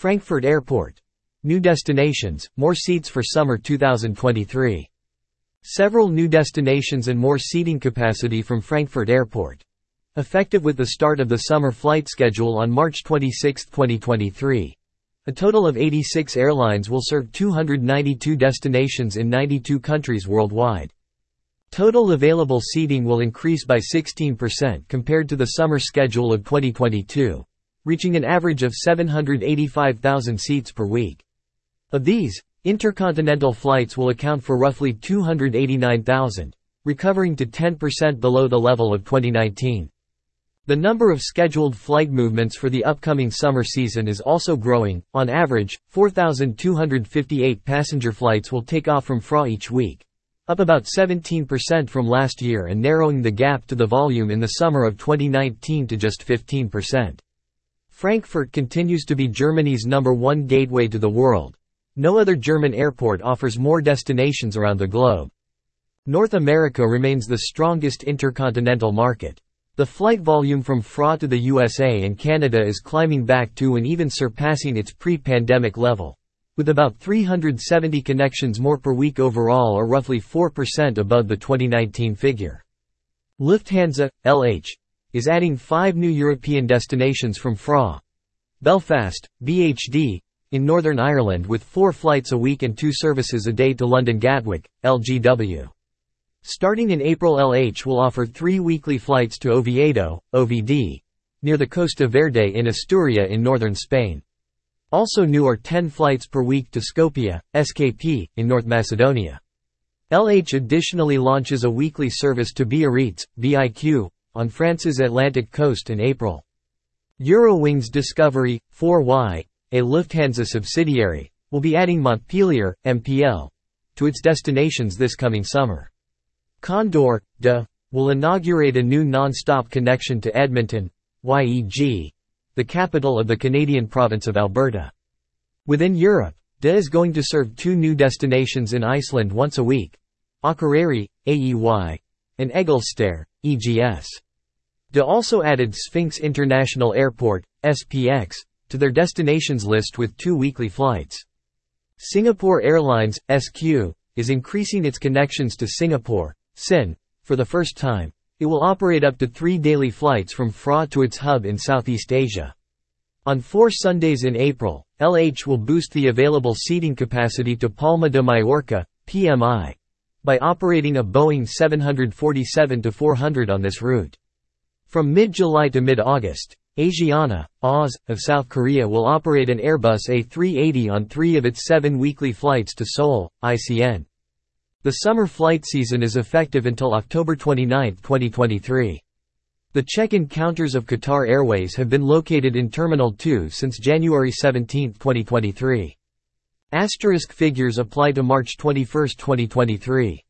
Frankfurt Airport. New destinations, more seats for summer 2023. Several new destinations and more seating capacity from Frankfurt Airport. Effective with the start of the summer flight schedule on March 26, 2023. A total of 86 airlines will serve 292 destinations in 92 countries worldwide. Total available seating will increase by 16% compared to the summer schedule of 2022, reaching an average of 785,000 seats per week. Of these, intercontinental flights will account for roughly 289,000, recovering to 10% below the level of 2019. The number of scheduled flight movements for the upcoming summer season is also growing. On average, 4,258 passenger flights will take off from FRA each week, up about 17% from last year and narrowing the gap to the volume in the summer of 2019 to just 15%. Frankfurt continues to be Germany's number one gateway to the world. No other German airport offers more destinations around the globe. North America remains the strongest intercontinental market. The flight volume from FRA to the USA and Canada is climbing back to and even surpassing its pre-pandemic level. With about 370 connections more per week overall or roughly 4% above the 2019 figure. Lufthansa, LH, is adding five new European destinations from FRA. Belfast, BHD, in Northern Ireland with four flights a week and two services a day to London Gatwick, LGW. Starting in April LH will offer three weekly flights to Oviedo, OVD, near the Costa Verde in Asturia in northern Spain. Also new are 10 flights per week to Skopje, SKP, in North Macedonia. LH additionally launches a weekly service to Biarritz, BIQ, on France's Atlantic coast in April. Eurowings Discovery, 4Y, a Lufthansa subsidiary, will be adding Montpellier, MPL, to its destinations this coming summer. Condor, de, will inaugurate a new non-stop connection to Edmonton, YEG, the capital of the Canadian province of Alberta. Within Europe, DE is going to serve two new destinations in Iceland once a week, Akureyri, AEY, and Egilsstaðir, EGS. DE also added Sphinx International Airport, SPX, to their destinations list with two weekly flights. Singapore Airlines, SQ, is increasing its connections to Singapore, SIN, for the first time, it will operate up to three daily flights from FRA to its hub in Southeast Asia. On four Sundays in April, LH will boost the available seating capacity to Palma de Mallorca, PMI, by operating a Boeing 747-400 on this route. From mid-July to mid-August, Asiana, OZ, of South Korea will operate an Airbus A380 on three of its seven weekly flights to Seoul, ICN. The summer flight season is effective until October 29, 2023. The check-in counters of Qatar Airways have been located in Terminal 2 since January 17, 2023. Asterisk figures apply to March 21, 2023.